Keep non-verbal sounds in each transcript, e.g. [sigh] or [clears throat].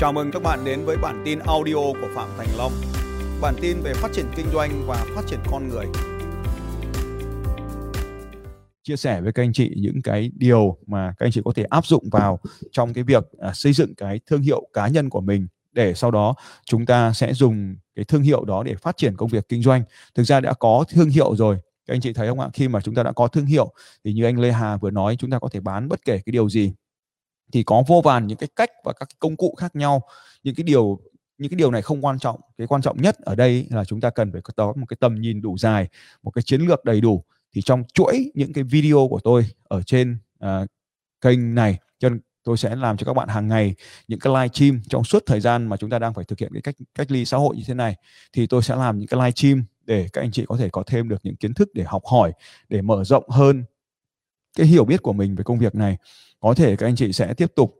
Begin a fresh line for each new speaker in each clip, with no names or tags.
Chào mừng các bạn đến với bản tin audio của Phạm Thành Long. Bản tin về phát triển kinh doanh và phát triển con người.
Chia sẻ với các anh chị những cái điều mà các anh chị có thể áp dụng vào trong cái việc à, xây dựng cái thương hiệu cá nhân của mình để sau đó chúng ta sẽ dùng cái thương hiệu đó để phát triển công việc kinh doanh. Thực ra đã có thương hiệu rồi. Các anh chị thấy không ạ? Khi mà chúng ta đã có thương hiệu thì như anh Lê Hà vừa nói chúng ta có thể bán bất kể cái điều gì thì có vô vàn những cái cách và các công cụ khác nhau. Những cái điều những cái điều này không quan trọng. Cái quan trọng nhất ở đây là chúng ta cần phải có một cái tầm nhìn đủ dài một cái chiến lược đầy đủ. Thì trong chuỗi những cái video của tôi ở trên uh, kênh này cho tôi sẽ làm cho các bạn hàng ngày những cái live stream trong suốt thời gian mà chúng ta đang phải thực hiện cái cách cách ly xã hội như thế này. Thì tôi sẽ làm những cái live stream để các anh chị có thể có thêm được những kiến thức để học hỏi để mở rộng hơn cái hiểu biết của mình về công việc này có thể các anh chị sẽ tiếp tục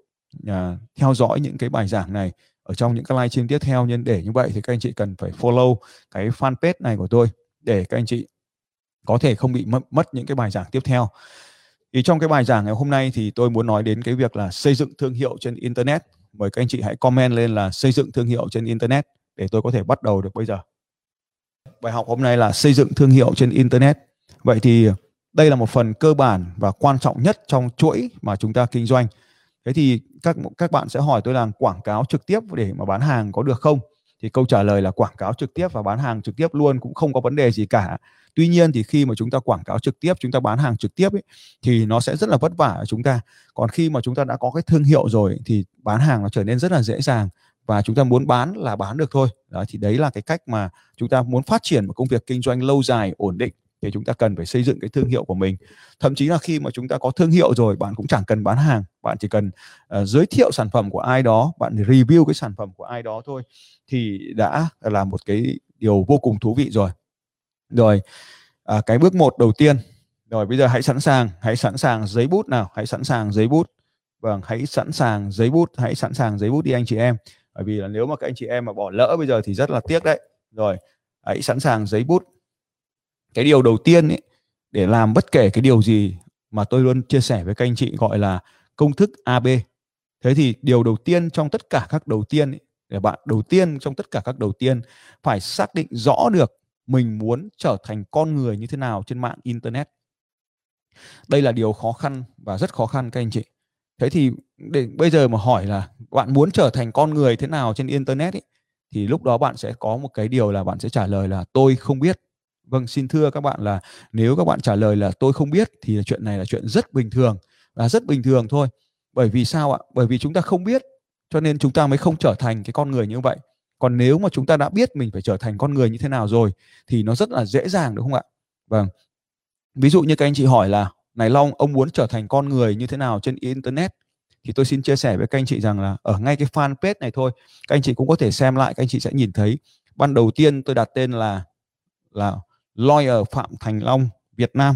uh, theo dõi những cái bài giảng này ở trong những cái live stream tiếp theo. Nhưng để như vậy thì các anh chị cần phải follow cái fanpage này của tôi để các anh chị có thể không bị mất, mất những cái bài giảng tiếp theo. Thì trong cái bài giảng ngày hôm nay thì tôi muốn nói đến cái việc là xây dựng thương hiệu trên internet. Mời các anh chị hãy comment lên là xây dựng thương hiệu trên internet để tôi có thể bắt đầu được bây giờ. Bài học hôm nay là xây dựng thương hiệu trên internet. Vậy thì đây là một phần cơ bản và quan trọng nhất trong chuỗi mà chúng ta kinh doanh. Thế thì các các bạn sẽ hỏi tôi là quảng cáo trực tiếp để mà bán hàng có được không? Thì câu trả lời là quảng cáo trực tiếp và bán hàng trực tiếp luôn cũng không có vấn đề gì cả. Tuy nhiên thì khi mà chúng ta quảng cáo trực tiếp chúng ta bán hàng trực tiếp ấy, thì nó sẽ rất là vất vả ở chúng ta. Còn khi mà chúng ta đã có cái thương hiệu rồi thì bán hàng nó trở nên rất là dễ dàng và chúng ta muốn bán là bán được thôi. Đó thì đấy là cái cách mà chúng ta muốn phát triển một công việc kinh doanh lâu dài ổn định thì chúng ta cần phải xây dựng cái thương hiệu của mình. Thậm chí là khi mà chúng ta có thương hiệu rồi bạn cũng chẳng cần bán hàng. Bạn chỉ cần uh, giới thiệu sản phẩm của ai đó bạn review cái sản phẩm của ai đó thôi thì đã là một cái điều vô cùng thú vị rồi. Rồi à, cái bước một đầu tiên. Rồi bây giờ hãy sẵn sàng hãy sẵn sàng giấy bút nào hãy sẵn sàng giấy bút. Vâng hãy sẵn sàng giấy bút hãy sẵn sàng giấy bút đi anh chị em. Bởi vì là nếu mà các anh chị em mà bỏ lỡ bây giờ thì rất là tiếc đấy. Rồi hãy sẵn sàng giấy bút cái điều đầu tiên ấy, để làm bất kể cái điều gì mà tôi luôn chia sẻ với các anh chị gọi là công thức AB. Thế thì điều đầu tiên trong tất cả các đầu tiên ấy, để bạn đầu tiên trong tất cả các đầu tiên phải xác định rõ được mình muốn trở thành con người như thế nào trên mạng internet. Đây là điều khó khăn và rất khó khăn các anh chị. Thế thì để bây giờ mà hỏi là bạn muốn trở thành con người thế nào trên internet ấy, thì lúc đó bạn sẽ có một cái điều là bạn sẽ trả lời là tôi không biết Vâng, xin thưa các bạn là nếu các bạn trả lời là tôi không biết thì chuyện này là chuyện rất bình thường và rất bình thường thôi. Bởi vì sao ạ? Bởi vì chúng ta không biết cho nên chúng ta mới không trở thành cái con người như vậy. Còn nếu mà chúng ta đã biết mình phải trở thành con người như thế nào rồi thì nó rất là dễ dàng đúng không ạ? Vâng. Ví dụ như các anh chị hỏi là này Long, ông muốn trở thành con người như thế nào trên internet? Thì tôi xin chia sẻ với các anh chị rằng là ở ngay cái fanpage này thôi, các anh chị cũng có thể xem lại, các anh chị sẽ nhìn thấy ban đầu tiên tôi đặt tên là là lawyer Phạm Thành Long Việt Nam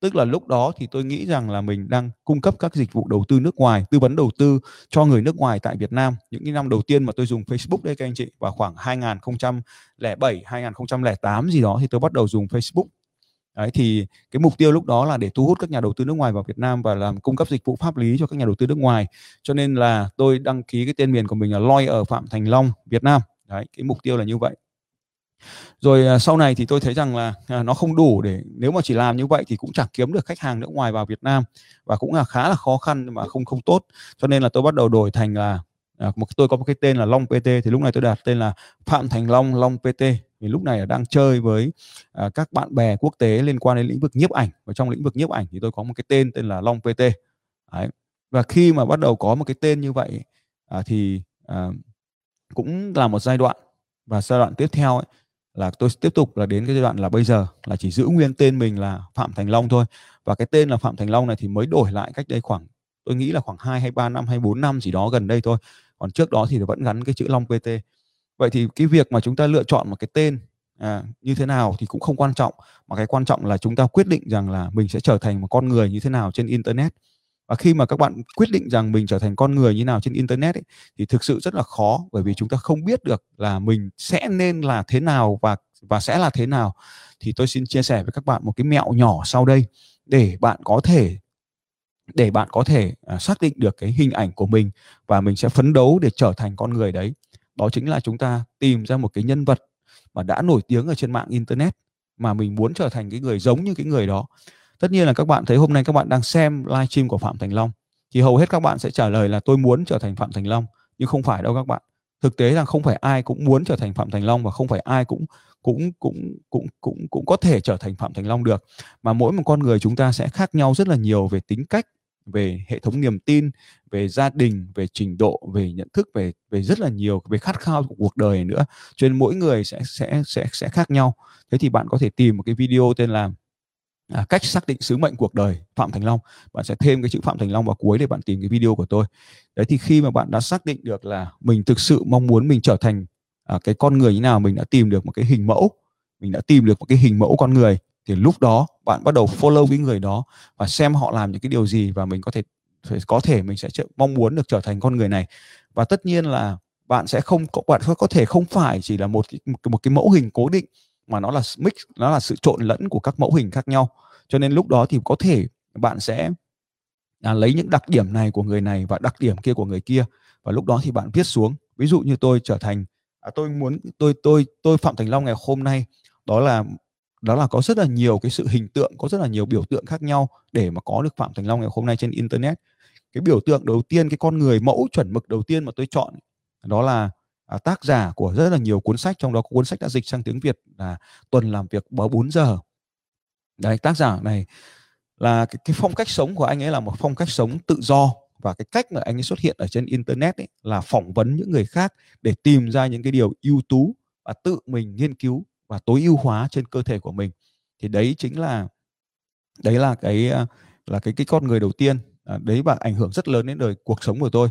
tức là lúc đó thì tôi nghĩ rằng là mình đang cung cấp các dịch vụ đầu tư nước ngoài tư vấn đầu tư cho người nước ngoài tại Việt Nam những cái năm đầu tiên mà tôi dùng Facebook đây, các anh chị Và khoảng 2007 2008 gì đó thì tôi bắt đầu dùng Facebook Đấy thì cái mục tiêu lúc đó là để thu hút các nhà đầu tư nước ngoài vào Việt Nam và làm cung cấp dịch vụ pháp lý cho các nhà đầu tư nước ngoài. Cho nên là tôi đăng ký cái tên miền của mình là lawyer Phạm Thành Long Việt Nam. Đấy, cái mục tiêu là như vậy rồi à, sau này thì tôi thấy rằng là à, nó không đủ để nếu mà chỉ làm như vậy thì cũng chẳng kiếm được khách hàng nước ngoài vào Việt Nam và cũng là khá là khó khăn mà không không tốt. Cho nên là tôi bắt đầu đổi thành là à, một tôi có một cái tên là Long PT thì lúc này tôi đặt tên là Phạm Thành Long Long PT vì lúc này đang chơi với à, các bạn bè quốc tế liên quan đến lĩnh vực nhiếp ảnh và trong lĩnh vực nhiếp ảnh thì tôi có một cái tên tên là Long PT Đấy. và khi mà bắt đầu có một cái tên như vậy à, thì à, cũng là một giai đoạn và giai đoạn tiếp theo ấy, là tôi tiếp tục là đến cái giai đoạn là bây giờ là chỉ giữ nguyên tên mình là Phạm Thành Long thôi. Và cái tên là Phạm Thành Long này thì mới đổi lại cách đây khoảng tôi nghĩ là khoảng 2 hay 3 năm hay 4 năm gì đó gần đây thôi. Còn trước đó thì vẫn gắn cái chữ Long PT vậy thì cái việc mà chúng ta lựa chọn một cái tên à, như thế nào thì cũng không quan trọng mà cái quan trọng là chúng ta quyết định rằng là mình sẽ trở thành một con người như thế nào trên internet và khi mà các bạn quyết định rằng mình trở thành con người như nào trên internet ấy, thì thực sự rất là khó bởi vì chúng ta không biết được là mình sẽ nên là thế nào và và sẽ là thế nào. Thì tôi xin chia sẻ với các bạn một cái mẹo nhỏ sau đây để bạn có thể để bạn có thể à, xác định được cái hình ảnh của mình và mình sẽ phấn đấu để trở thành con người đấy. Đó chính là chúng ta tìm ra một cái nhân vật mà đã nổi tiếng ở trên mạng internet mà mình muốn trở thành cái người giống như cái người đó tất nhiên là các bạn thấy hôm nay các bạn đang xem livestream của phạm thành long. Thì hầu hết các bạn sẽ trả lời là tôi muốn trở thành phạm thành long, nhưng không phải đâu các bạn. Thực tế là không phải ai cũng muốn trở thành phạm thành long và không phải ai cũng cũng cũng cũng cũng cũng có thể trở thành phạm thành long được. Mà mỗi một con người chúng ta sẽ khác nhau rất là nhiều về tính cách, về hệ thống niềm tin, về gia đình, về trình độ, về nhận thức, về về rất là nhiều, về khát khao của cuộc đời nữa. Cho nên mỗi người sẽ sẽ sẽ sẽ khác nhau. Thế thì bạn có thể tìm một cái video tên là à, cách xác định sứ mệnh cuộc đời phạm thành long. Bạn sẽ thêm cái chữ phạm thành long vào cuối để bạn tìm cái video của tôi. Đấy thì khi mà bạn đã xác định được là mình thực sự mong muốn mình trở thành à, cái con người như nào mình đã tìm được một cái hình mẫu mình đã tìm được một cái hình mẫu con người thì lúc đó bạn bắt đầu follow cái người đó và xem họ làm những cái điều gì và mình có thể có thể mình sẽ mong muốn được trở thành con người này. Và tất nhiên là bạn sẽ không bạn có thể không phải chỉ là một một cái mẫu hình cố định mà nó là mix nó là sự trộn lẫn của các mẫu hình khác nhau. Cho nên lúc đó thì có thể bạn sẽ à, lấy những đặc điểm này của người này và đặc điểm kia của người kia và lúc đó thì bạn viết xuống. Ví dụ như tôi trở thành à, tôi muốn tôi tôi tôi phạm thành long ngày hôm nay đó là đó là có rất là nhiều cái sự hình tượng có rất là nhiều biểu tượng khác nhau để mà có được phạm thành long ngày hôm nay trên internet. Cái biểu tượng đầu tiên cái con người mẫu chuẩn mực đầu tiên mà tôi chọn đó là à, tác giả của rất là nhiều cuốn sách trong đó có cuốn sách đã dịch sang tiếng Việt là tuần làm việc bó 4 giờ. Đấy tác giả này là cái, cái phong cách sống của anh ấy là một phong cách sống tự do và cái cách mà anh ấy xuất hiện ở trên internet ấy là phỏng vấn những người khác để tìm ra những cái điều ưu tú và tự mình nghiên cứu và tối ưu hóa trên cơ thể của mình. Thì đấy chính là đấy là cái à, là cái cái con người đầu tiên. À, đấy và ảnh hưởng rất lớn đến đời cuộc sống của tôi.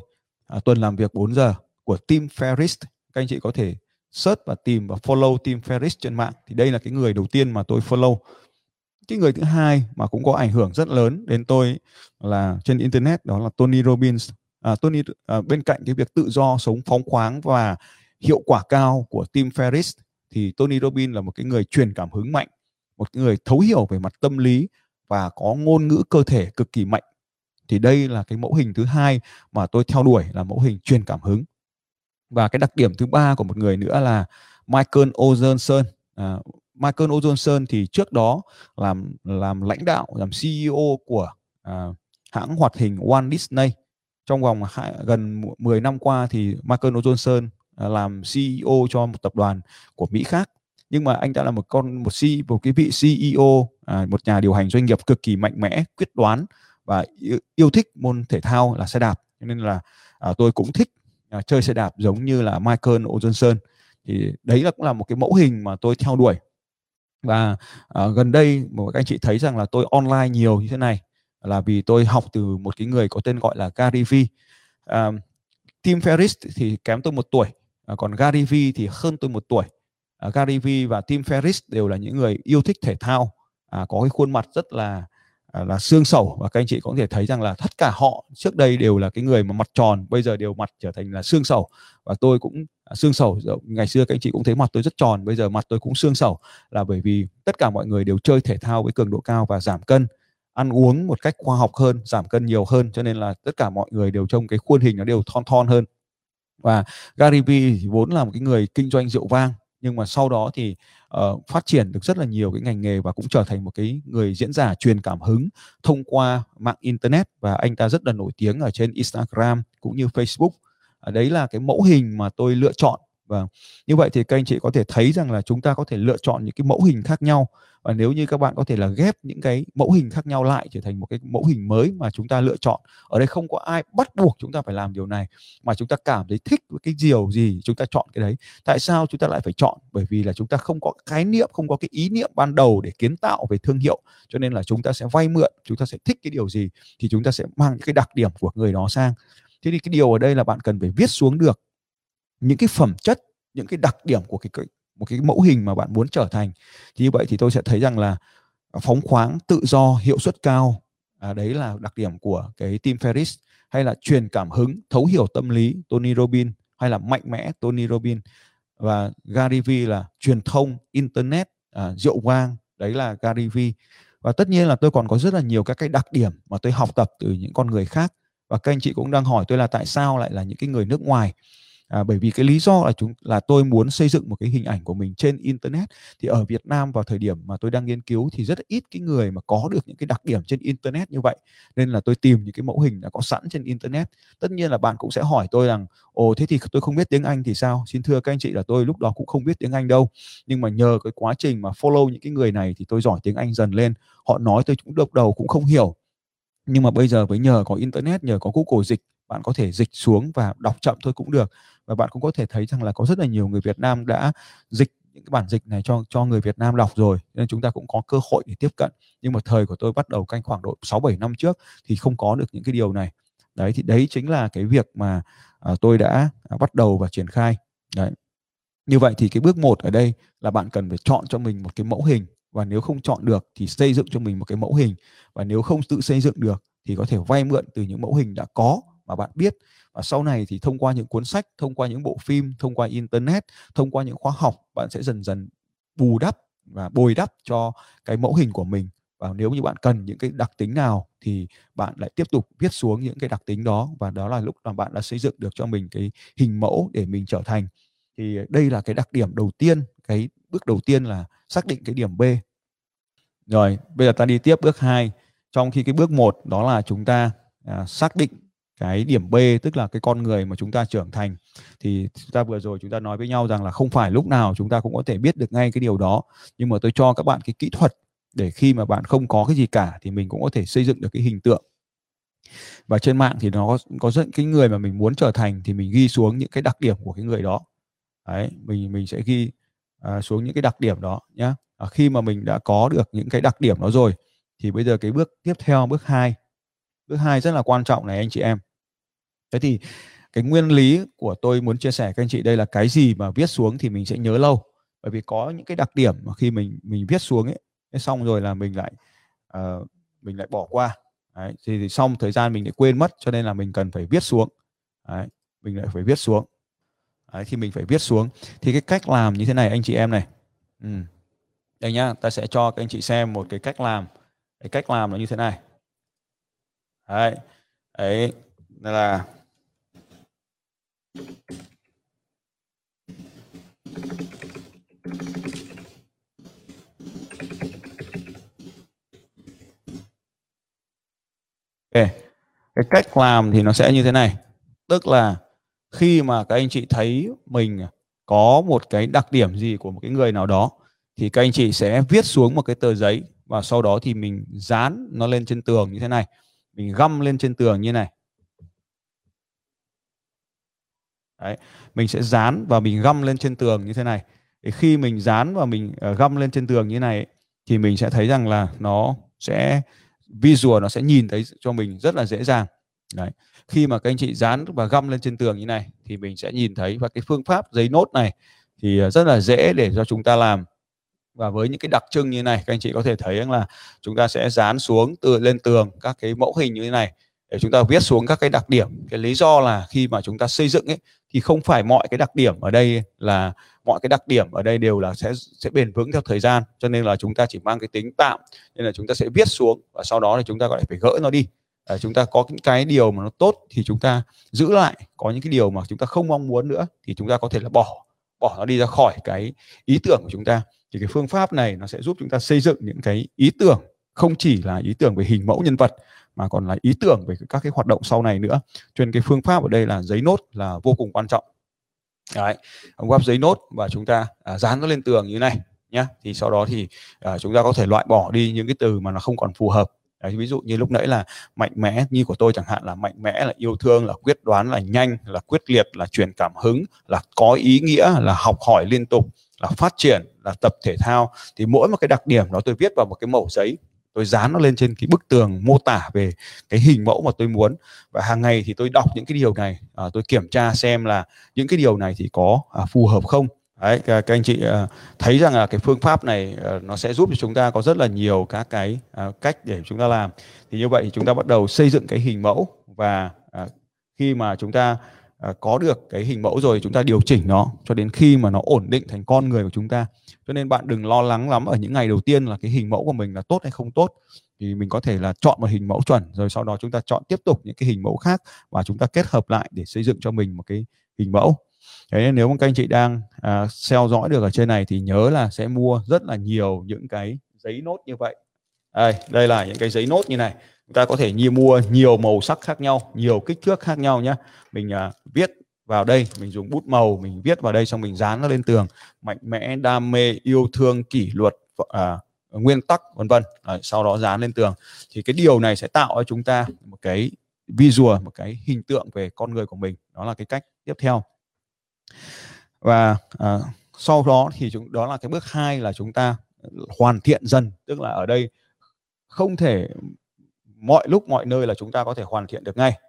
À, tuần làm việc 4 giờ của Tim ferris. Các anh chị có thể search và tìm và follow Tim ferris trên mạng. Thì đây là cái người đầu tiên mà tôi follow. Cái người thứ hai mà cũng có ảnh hưởng rất lớn đến tôi là trên internet đó là Tony Robbins. À, Tony à, bên cạnh cái việc tự do sống phóng khoáng và hiệu quả cao của Tim ferris thì Tony Robbins là một cái người truyền cảm hứng mạnh một người thấu hiểu về mặt tâm lý và có ngôn ngữ cơ thể cực kỳ mạnh. Thì đây là cái mẫu hình thứ hai mà tôi theo đuổi là mẫu hình truyền cảm hứng và cái đặc điểm thứ ba của một người nữa là Michael O'Johnson. À, Michael O'Johnson thì trước đó làm làm lãnh đạo làm CEO của à, hãng hoạt hình Walt Disney. Trong vòng hai, gần 10 năm qua thì Michael O'Johnson à, làm CEO cho một tập đoàn của Mỹ khác. Nhưng mà anh đã là một con một CEO một cái vị CEO à, một nhà điều hành doanh nghiệp cực kỳ mạnh mẽ quyết đoán và yêu, yêu thích môn thể thao là xe đạp. Nên là à, tôi cũng thích à, chơi xe đạp giống như là Michael Johnson thì đấy là cũng là một cái mẫu hình mà tôi theo đuổi. Và à, gần đây một các anh chị thấy rằng là tôi online nhiều như thế này là vì tôi học từ một cái người có tên gọi là Gary V. à, Tim Ferriss thì kém tôi một tuổi à, còn Gary V thì hơn tôi một tuổi. À, Gary V và Tim Ferriss đều là những người yêu thích thể thao. À, có cái khuôn mặt rất là À, là xương sầu. Và các anh chị có thể thấy rằng là tất cả họ trước đây đều là cái người mà mặt tròn, bây giờ đều mặt trở thành là xương sầu. Và tôi cũng à, xương sầu ngày xưa các anh chị cũng thấy mặt tôi rất tròn, bây giờ mặt tôi cũng xương sầu. Là bởi vì tất cả mọi người đều chơi thể thao với cường độ cao và giảm cân, ăn uống một cách khoa học hơn, giảm cân nhiều hơn, cho nên là tất cả mọi người đều trông cái khuôn hình nó đều thon thon hơn. Và Gary Vee vốn là một cái người kinh doanh rượu vang nhưng mà sau đó thì uh, phát triển được rất là nhiều cái ngành nghề và cũng trở thành một cái người diễn giả truyền cảm hứng thông qua mạng internet. Và anh ta rất là nổi tiếng ở trên Instagram cũng như Facebook. Đấy là cái mẫu hình mà tôi lựa chọn. Và như vậy thì các anh chị có thể thấy rằng là chúng ta có thể lựa chọn những cái mẫu hình khác nhau và nếu như các bạn có thể là ghép những cái mẫu hình khác nhau lại trở thành một cái mẫu hình mới mà chúng ta lựa chọn ở đây không có ai bắt buộc chúng ta phải làm điều này mà chúng ta cảm thấy thích với cái điều gì chúng ta chọn cái đấy. Tại sao chúng ta lại phải chọn? Bởi vì là chúng ta không có khái niệm không có cái ý niệm ban đầu để kiến tạo về thương hiệu cho nên là chúng ta sẽ vay mượn chúng ta sẽ thích cái điều gì thì chúng ta sẽ mang những cái đặc điểm của người đó sang. Thế thì cái điều ở đây là bạn cần phải viết xuống được những cái phẩm chất những cái đặc điểm của cái, một cái mẫu hình mà bạn muốn trở thành thì như vậy thì tôi sẽ thấy rằng là phóng khoáng tự do hiệu suất cao à, đấy là đặc điểm của cái team Ferris. Hay là truyền cảm hứng thấu hiểu tâm lý Tony Robbins hay là mạnh mẽ Tony Robbins. Và Gary Vee là truyền thông internet à, rượu vang đấy là Gary Vee. Và tất nhiên là tôi còn có rất là nhiều các cái đặc điểm mà tôi học tập từ những con người khác. Và các anh chị cũng đang hỏi tôi là tại sao lại là những cái người nước ngoài? À, bởi vì cái lý do là chúng là tôi muốn xây dựng một cái hình ảnh của mình trên internet. Thì ở Việt Nam vào thời điểm mà tôi đang nghiên cứu thì rất ít cái người mà có được những cái đặc điểm trên internet như vậy. Nên là tôi tìm những cái mẫu hình đã có sẵn trên internet. Tất nhiên là bạn cũng sẽ hỏi tôi rằng ồ thế thì tôi không biết tiếng Anh thì sao? Xin thưa các anh chị là tôi lúc đó cũng không biết tiếng Anh đâu. Nhưng mà nhờ cái quá trình mà follow những cái người này thì tôi giỏi tiếng Anh dần lên. Họ nói tôi cũng độc đầu cũng không hiểu. Nhưng mà bây giờ với nhờ có internet nhờ có Google dịch bạn có thể dịch xuống và đọc chậm thôi cũng được. Và bạn cũng có thể thấy rằng là có rất là nhiều người Việt Nam đã dịch những cái bản dịch này cho cho người Việt Nam đọc rồi nên chúng ta cũng có cơ hội để tiếp cận. Nhưng mà thời của tôi bắt đầu canh khoảng độ 6 7 năm trước thì không có được những cái điều này. Đấy thì đấy chính là cái việc mà à, tôi đã à, bắt đầu và triển khai. Đấy. Như vậy thì cái bước một ở đây là bạn cần phải chọn cho mình một cái mẫu hình. Và nếu không chọn được thì xây dựng cho mình một cái mẫu hình. Và nếu không tự xây dựng được thì có thể vay mượn từ những mẫu hình đã có mà bạn biết. Và sau này thì thông qua những cuốn sách thông qua những bộ phim thông qua internet thông qua những khóa học bạn sẽ dần dần bù đắp và bồi đắp cho cái mẫu hình của mình. Và nếu như bạn cần những cái đặc tính nào thì bạn lại tiếp tục viết xuống những cái đặc tính đó. Và đó là lúc mà bạn đã xây dựng được cho mình cái hình mẫu để mình trở thành. Thì đây là cái đặc điểm đầu tiên cái bước đầu tiên là xác định cái điểm B. Rồi bây giờ ta đi tiếp bước 2 trong khi cái bước 1 đó là chúng ta à, xác định cái điểm B tức là cái con người mà chúng ta trưởng thành. Thì chúng ta vừa rồi chúng ta nói với nhau rằng là không phải lúc nào chúng ta cũng có thể biết được ngay cái điều đó. Nhưng mà tôi cho các bạn cái kỹ thuật để khi mà bạn không có cái gì cả thì mình cũng có thể xây dựng được cái hình tượng. Và trên mạng thì nó có, có rất cái người mà mình muốn trở thành thì mình ghi xuống những cái đặc điểm của cái người đó. Đấy mình mình sẽ ghi uh, xuống những cái đặc điểm đó nhé à, khi mà mình đã có được những cái đặc điểm đó rồi thì bây giờ cái bước tiếp theo bước 2 bước 2 rất là quan trọng này anh chị em thế thì cái nguyên lý của tôi muốn chia sẻ các anh chị đây là cái gì mà viết xuống thì mình sẽ nhớ lâu. Bởi vì có những cái đặc điểm mà khi mình mình viết xuống ấy xong rồi là mình lại uh, mình lại bỏ qua. Đấy, thì, thì xong thời gian mình lại quên mất cho nên là mình cần phải viết xuống. Đấy, mình lại phải viết xuống. Đấy, khi mình phải viết xuống. Thì cái cách làm như thế này anh chị em này. Ừ. đây nhá ta sẽ cho các anh chị xem một cái cách làm. Cái cách làm nó như thế này. Đấy. Đấy là Ok, cái cách làm thì nó sẽ như thế này. Tức là khi mà các anh chị thấy mình có một cái đặc điểm gì của một cái người nào đó thì các anh chị sẽ viết xuống một cái tờ giấy và sau đó thì mình dán nó lên trên tường như thế này. Mình găm lên trên tường như này. Đấy, mình sẽ dán và mình găm lên trên tường như thế này. Thì khi mình dán và mình ờ, găm lên trên tường như này thì mình sẽ thấy rằng là nó sẽ visual nó sẽ nhìn thấy cho mình rất là dễ dàng. Đấy. Khi mà các anh chị dán và găm lên trên tường như này thì mình sẽ nhìn thấy và cái phương pháp giấy nốt này thì ờ, rất là dễ để cho chúng ta làm và với những cái đặc trưng như này các anh chị có thể thấy rằng là chúng ta sẽ dán xuống từ lên tường các cái mẫu hình như thế này để chúng ta viết xuống các cái đặc điểm cái lý do là khi mà chúng ta xây dựng ấy thì không phải mọi cái đặc điểm ở đây là mọi cái đặc điểm ở đây đều là sẽ sẽ bền vững theo thời gian. Cho nên là chúng ta chỉ mang cái tính tạm nên là chúng ta sẽ viết xuống và sau đó thì chúng ta lại phải gỡ nó đi. À, chúng ta có những cái điều mà nó tốt thì chúng ta giữ lại có những cái điều mà chúng ta không mong muốn nữa thì chúng ta có thể là bỏ bỏ nó đi ra khỏi cái ý tưởng của chúng ta. Thì cái phương pháp này nó sẽ giúp chúng ta xây dựng những cái ý tưởng không chỉ là ý tưởng về hình mẫu nhân vật mà còn là ý tưởng về các cái hoạt động sau này nữa. Cho nên cái phương pháp ở đây là giấy nốt là vô cùng quan trọng. Đấy, ông giấy nốt và chúng ta à, dán nó lên tường như này nhé thì sau đó thì à, chúng ta có thể loại bỏ đi những cái từ mà nó không còn phù hợp. Đấy, ví dụ như lúc nãy là mạnh mẽ như của tôi chẳng hạn là mạnh mẽ là yêu thương là quyết đoán là nhanh là quyết liệt là truyền cảm hứng là có ý nghĩa là học hỏi liên tục là phát triển là tập thể thao. Thì mỗi một cái đặc điểm đó tôi viết vào một cái mẩu giấy tôi dán nó lên trên cái bức tường mô tả về cái hình mẫu mà tôi muốn. Và hàng ngày thì tôi đọc những cái điều này. À, tôi kiểm tra xem là những cái điều này thì có à, phù hợp không. Đấy, các, các anh chị à, thấy rằng là cái phương pháp này à, nó sẽ giúp cho chúng ta có rất là nhiều các cái à, cách để chúng ta làm. Thì như vậy thì chúng ta bắt đầu xây dựng cái hình mẫu và khi mà chúng ta có được cái hình mẫu rồi chúng ta điều chỉnh nó cho đến khi mà nó ổn định thành con người của chúng ta cho nên bạn đừng lo lắng lắm ở những ngày đầu tiên là cái hình mẫu của mình là tốt hay không tốt. Thì mình có thể là chọn một hình mẫu chuẩn rồi sau đó chúng ta chọn tiếp tục những cái hình mẫu khác và chúng ta kết hợp lại để xây dựng cho mình một cái hình mẫu. Thế nên nếu mà các anh chị đang à, theo dõi được ở trên này thì nhớ là sẽ mua rất là nhiều những cái giấy nốt như vậy. Đây đây là những cái giấy nốt như này. Chúng ta có thể như mua nhiều màu sắc khác nhau nhiều kích thước khác nhau nhé mình à, viết vào đây mình dùng bút màu mình viết vào đây xong mình dán nó lên tường. Mạnh mẽ đam mê yêu thương kỷ luật à, nguyên tắc vân vân. Sau đó dán lên tường. Thì cái điều này sẽ tạo cho chúng ta một cái visual một cái hình tượng về con người của mình. Đó là cái cách tiếp theo. Và à, sau đó thì chúng đó là cái bước hai là chúng ta hoàn thiện dần. Tức là ở đây không thể mọi lúc mọi nơi là chúng ta có thể hoàn thiện được ngay.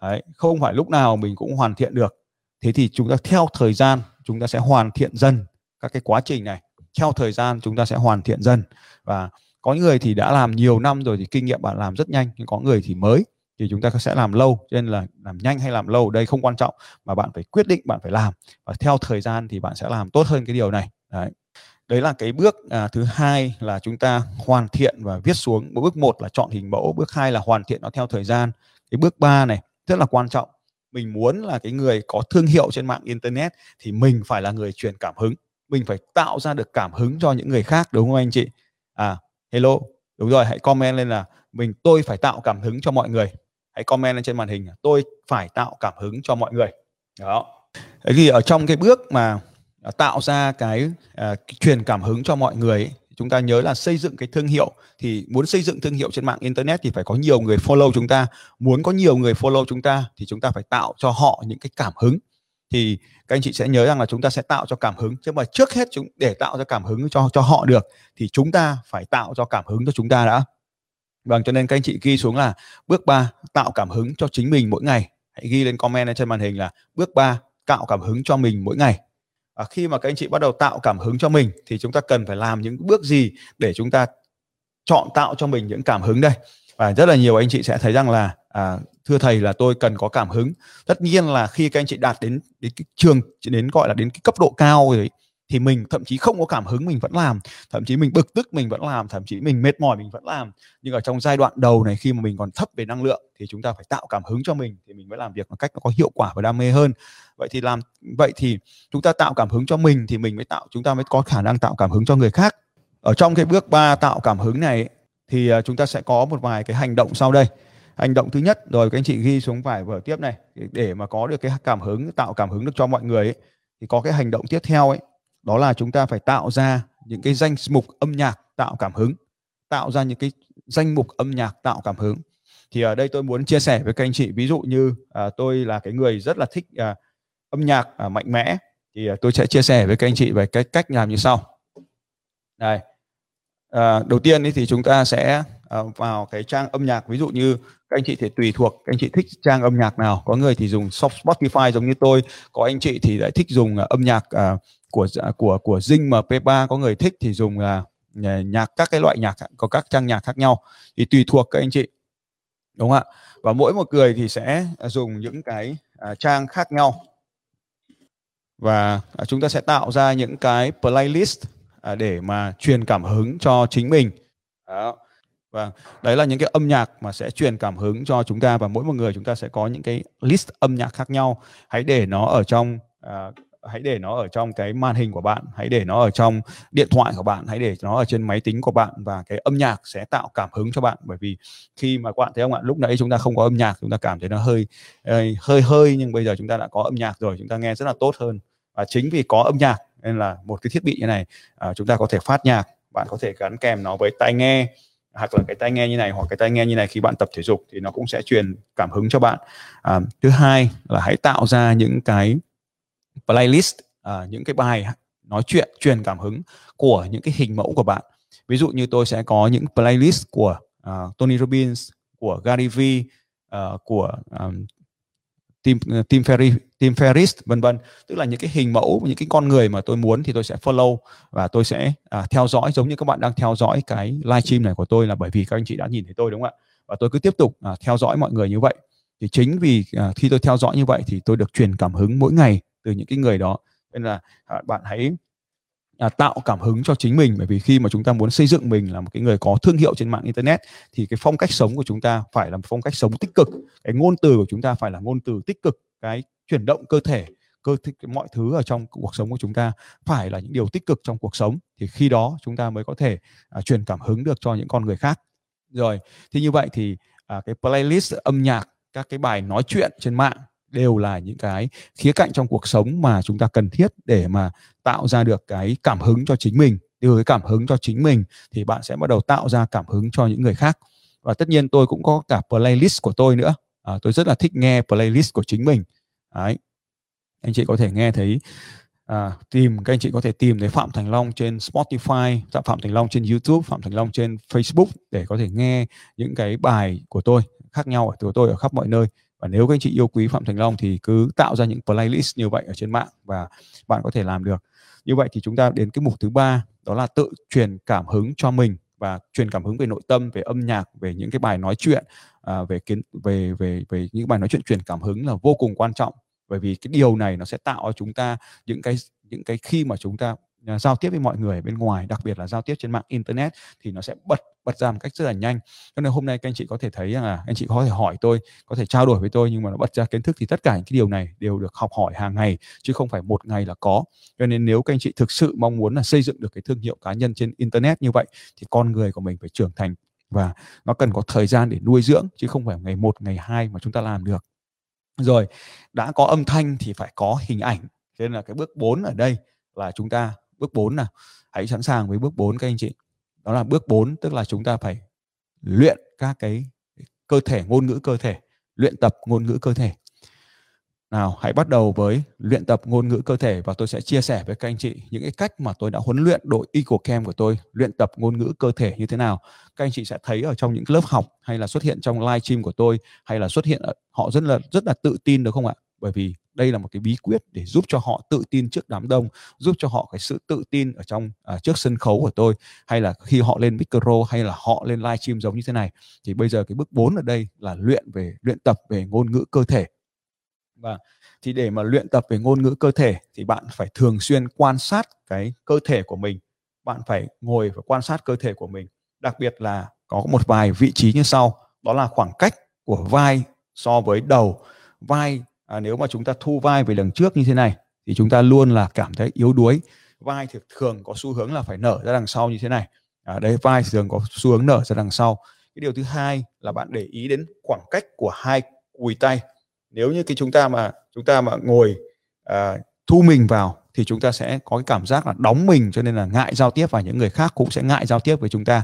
Đấy, không phải lúc nào mình cũng hoàn thiện được thế thì chúng ta theo thời gian chúng ta sẽ hoàn thiện dần các cái quá trình này. Theo thời gian chúng ta sẽ hoàn thiện dần. Và có người thì đã làm nhiều năm rồi thì kinh nghiệm bạn làm rất nhanh nhưng có người thì mới. Thì chúng ta sẽ làm lâu cho nên là làm nhanh hay làm lâu đây không quan trọng mà bạn phải quyết định bạn phải làm. Và theo thời gian thì bạn sẽ làm tốt hơn cái điều này. Đấy. Đấy là cái bước à, thứ hai là chúng ta hoàn thiện và viết xuống. Bước một là chọn hình mẫu bước hai là hoàn thiện nó theo thời gian. Cái bước ba này rất là quan trọng mình muốn là cái người có thương hiệu trên mạng internet thì mình phải là người truyền cảm hứng. Mình phải tạo ra được cảm hứng cho những người khác đúng không anh chị? À hello đúng rồi hãy comment lên là mình tôi phải tạo cảm hứng cho mọi người. Hãy comment lên trên màn hình tôi phải tạo cảm hứng cho mọi người. Đó. Thế thì ở trong cái bước mà à, tạo ra cái uh, truyền cảm hứng cho mọi người ấy, chúng ta nhớ là xây dựng cái thương hiệu. Thì muốn xây dựng thương hiệu trên mạng internet thì phải có nhiều người follow chúng ta. Muốn có nhiều người follow chúng ta thì chúng ta phải tạo cho họ những cái cảm hứng. Thì các anh chị sẽ nhớ rằng là chúng ta sẽ tạo cho cảm hứng. Chứ mà trước hết chúng, để tạo ra cảm hứng cho cho họ được thì chúng ta phải tạo cho cảm hứng cho chúng ta đã. Vâng cho nên các anh chị ghi xuống là bước 3 tạo cảm hứng cho chính mình mỗi ngày. Hãy ghi lên comment trên màn hình là bước 3 tạo cảm hứng cho mình mỗi ngày à, khi mà các anh chị bắt đầu tạo cảm hứng cho mình thì chúng ta cần phải làm những bước gì để chúng ta chọn tạo cho mình những cảm hứng đây? Và rất là nhiều anh chị sẽ thấy rằng là à, thưa thầy là tôi cần có cảm hứng. Tất nhiên là khi các anh chị đạt đến đến cái trường đến gọi là đến cái cấp độ cao rồi thì mình thậm chí không có cảm hứng mình vẫn làm thậm chí mình bực tức mình vẫn làm thậm chí mình mệt mỏi mình vẫn làm. Nhưng ở trong giai đoạn đầu này khi mà mình còn thấp về năng lượng thì chúng ta phải tạo cảm hứng cho mình thì mình mới làm việc một cách nó có hiệu quả và đam mê hơn. Vậy thì làm vậy thì chúng ta tạo cảm hứng cho mình thì mình mới tạo chúng ta mới có khả năng tạo cảm hứng cho người khác. Ở trong cái bước 3 tạo cảm hứng này thì à, chúng ta sẽ có một vài cái hành động sau đây. Hành động thứ nhất rồi các anh chị ghi xuống vải vở tiếp này để mà có được cái cảm hứng tạo cảm hứng được cho mọi người ấy, thì có cái hành động tiếp theo ấy đó là chúng ta phải tạo ra những cái danh mục âm nhạc tạo cảm hứng. Tạo ra những cái danh mục âm nhạc tạo cảm hứng. Thì ở đây tôi muốn chia sẻ với các anh chị ví dụ như à, tôi là cái người rất là thích à, âm nhạc à, mạnh mẽ. Thì à, tôi sẽ chia sẻ với các anh chị về cái cách làm như sau. Đây à, đầu tiên thì chúng ta sẽ à, vào cái trang âm nhạc. Ví dụ như các anh chị thể tùy thuộc các anh chị thích trang âm nhạc nào. Có người thì dùng Spotify giống như tôi có anh chị thì lại thích dùng à, âm nhạc à, của của của Zing MP3 có người thích thì dùng là nhạc các cái loại nhạc có các trang nhạc khác nhau. Thì tùy thuộc các anh chị đúng không ạ? Và mỗi một người thì sẽ dùng những cái à, trang khác nhau. Và à, chúng ta sẽ tạo ra những cái playlist à, để mà truyền cảm hứng cho chính mình. Đó. Và đấy là những cái âm nhạc mà sẽ truyền cảm hứng cho chúng ta và mỗi một người chúng ta sẽ có những cái list âm nhạc khác nhau. Hãy để nó ở trong uh, hãy để nó ở trong cái màn hình của bạn, hãy để nó ở trong điện thoại của bạn, hãy để nó ở trên máy tính của bạn và cái âm nhạc sẽ tạo cảm hứng cho bạn bởi vì khi mà các bạn thấy không ạ, lúc nãy chúng ta không có âm nhạc, chúng ta cảm thấy nó hơi hơi hơi nhưng bây giờ chúng ta đã có âm nhạc rồi, chúng ta nghe rất là tốt hơn. Và chính vì có âm nhạc nên là một cái thiết bị như này à, chúng ta có thể phát nhạc, bạn có thể gắn kèm nó với tai nghe hoặc là cái tai nghe như này hoặc cái tai nghe như này khi bạn tập thể dục thì nó cũng sẽ truyền cảm hứng cho bạn à, thứ hai là hãy tạo ra những cái playlist à, những cái bài nói chuyện truyền cảm hứng của những cái hình mẫu của bạn. Ví dụ như tôi sẽ có những playlist của uh, Tony Robbins của Gary Vee uh, của um, Tim Tim Ferris Tim Ferris vân vân. Tức là những cái hình mẫu những cái con người mà tôi muốn thì tôi sẽ follow và tôi sẽ uh, theo dõi giống như các bạn đang theo dõi cái live stream này của tôi là bởi vì các anh chị đã nhìn thấy tôi đúng không ạ? Và tôi cứ tiếp tục uh, theo dõi mọi người như vậy. Thì chính vì uh, khi tôi theo dõi như vậy thì tôi được truyền cảm hứng mỗi ngày từ những cái người đó. Nên là à, bạn hãy à, tạo cảm hứng cho chính mình bởi vì khi mà chúng ta muốn xây dựng mình là một cái người có thương hiệu trên mạng internet thì cái phong cách sống của chúng ta phải là một phong cách sống tích cực. Cái ngôn từ của chúng ta phải là ngôn từ tích cực cái chuyển động cơ thể cơ mọi thứ ở trong cuộc sống của chúng ta phải là những điều tích cực trong cuộc sống thì khi đó chúng ta mới có thể à, truyền cảm hứng được cho những con người khác. Rồi thì như vậy thì à, cái playlist âm nhạc các cái bài nói chuyện trên mạng đều là những cái khía cạnh trong cuộc sống mà chúng ta cần thiết để mà tạo ra được cái cảm hứng cho chính mình. Từ cái cảm hứng cho chính mình thì bạn sẽ bắt đầu tạo ra cảm hứng cho những người khác. Và tất nhiên tôi cũng có cả playlist của tôi nữa. À, tôi rất là thích nghe playlist của chính mình. Đấy. anh chị có thể nghe thấy à, tìm các anh chị có thể tìm thấy Phạm Thành Long trên Spotify, Phạm Thành Long trên YouTube, Phạm Thành Long trên Facebook để có thể nghe những cái bài của tôi khác nhau ở của tôi ở khắp mọi nơi và nếu các anh chị yêu quý Phạm Thành Long thì cứ tạo ra những playlist như vậy ở trên mạng và bạn có thể làm được. Như vậy thì chúng ta đến cái mục thứ ba đó là tự truyền cảm hứng cho mình và truyền cảm hứng về nội tâm về âm nhạc về những cái bài nói chuyện à, về kiến về về về những bài nói chuyện truyền cảm hứng là vô cùng quan trọng. Bởi vì cái điều này nó sẽ tạo cho chúng ta những cái những cái khi mà chúng ta Ờ, giao tiếp với mọi người bên ngoài, đặc biệt là giao tiếp trên mạng internet thì nó sẽ bật bật ra một cách rất là nhanh. Cho nên hôm nay các anh chị có thể thấy là anh chị có thể hỏi tôi, có thể trao đổi với tôi nhưng mà nó bật ra kiến thức thì tất cả những cái điều này đều được học hỏi hàng ngày, chứ không phải một ngày là có. Cho nên nếu các anh chị thực sự mong muốn là xây dựng được cái thương hiệu cá nhân trên internet như vậy thì con người của mình phải trưởng thành và nó cần có thời gian để nuôi dưỡng, chứ không phải ngày một, ngày hai mà chúng ta làm được. Rồi, đã có âm thanh thì phải có hình ảnh. Cho nên là cái bước 4 ở đây là chúng ta bước 4 nào. Hãy sẵn sàng với bước 4 các anh chị. Đó là bước 4 tức là chúng ta phải luyện các cái cơ thể, ngôn ngữ cơ thể, luyện tập ngôn ngữ cơ thể. Nào, hãy bắt đầu với luyện tập ngôn ngữ cơ thể và tôi sẽ chia sẻ với các anh chị những cái cách mà tôi đã huấn luyện đội Equal Cam của tôi luyện tập ngôn ngữ cơ thể như thế nào. Các anh chị sẽ thấy ở trong những lớp học hay là xuất hiện trong live stream của tôi hay là xuất hiện họ rất là rất là tự tin, được không ạ? Bởi vì đây là một cái bí quyết để giúp cho họ tự tin trước đám đông giúp cho họ cái sự tự tin ở trong uh, trước sân khấu của tôi hay là khi họ lên micro hay là họ lên live stream giống như thế này. Thì bây giờ cái bước 4 ở đây là luyện về luyện tập về ngôn ngữ cơ thể. Và thì để mà luyện tập về ngôn ngữ cơ thể thì bạn phải thường xuyên quan sát cái cơ thể của mình. Bạn phải ngồi và quan sát cơ thể của mình. Đặc biệt là có một vài vị trí như sau. Đó là khoảng cách của vai so với đầu vai à, nếu mà chúng ta thu vai về đằng trước như thế này thì chúng ta luôn là cảm thấy yếu đuối. Vai thì thường có xu hướng là phải nở ra đằng sau như thế này. À, đấy vai thường có xu hướng nở ra đằng sau. Cái điều thứ hai là bạn để ý đến khoảng cách của hai cùi tay. Nếu như cái chúng ta mà chúng ta mà ngồi à, thu mình vào thì chúng ta sẽ có cái cảm giác là đóng mình cho nên là ngại giao tiếp và những người khác cũng sẽ ngại giao tiếp với chúng ta.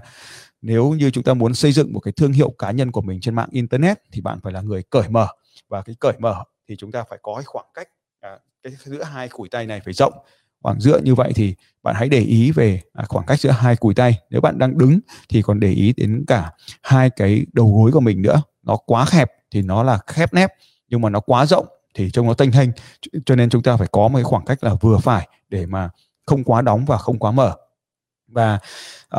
Nếu như chúng ta muốn xây dựng một cái thương hiệu cá nhân của mình trên mạng internet thì bạn phải là người cởi mở. Và cái cởi mở thì chúng ta phải có cái khoảng cách à, cái giữa hai cùi tay này phải rộng. Khoảng giữa như vậy thì bạn hãy để ý về à, khoảng cách giữa hai cùi tay. Nếu bạn đang đứng thì còn để ý đến cả hai cái đầu gối của mình nữa. Nó quá hẹp thì nó là khép nép nhưng mà nó quá rộng thì trông nó tênh thênh. Cho nên chúng ta phải có một cái khoảng cách là vừa phải để mà không quá đóng và không quá mở và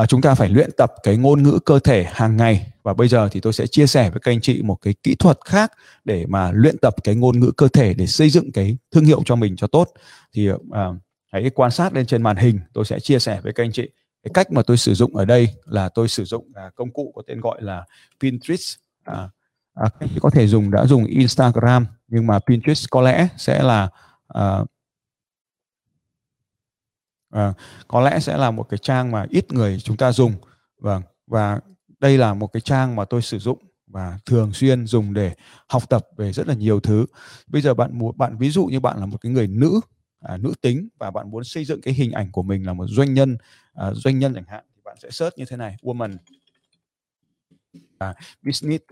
uh, chúng ta phải luyện tập cái ngôn ngữ cơ thể hàng ngày. Và bây giờ thì tôi sẽ chia sẻ với các anh chị một cái kỹ thuật khác để mà luyện tập cái ngôn ngữ cơ thể để xây dựng cái thương hiệu cho mình cho tốt. Thì uh, hãy quan sát lên trên màn hình tôi sẽ chia sẻ với các anh chị. Cái cách mà tôi sử dụng ở đây là tôi sử dụng uh, công cụ có tên gọi là Pinterest. Uh, à, các có thể dùng đã dùng Instagram nhưng mà Pinterest có lẽ sẽ là ờ, uh, có lẽ sẽ là một cái trang mà ít người chúng ta dùng. Vâng và đây là một cái trang mà tôi sử dụng và thường xuyên dùng để học tập về rất là nhiều thứ. Bây giờ bạn muốn bạn ví dụ như bạn là một cái người nữ à, nữ tính và bạn muốn xây dựng cái hình ảnh của mình là một doanh nhân à, doanh nhân chẳng hạn thì bạn sẽ search như thế này woman. À, business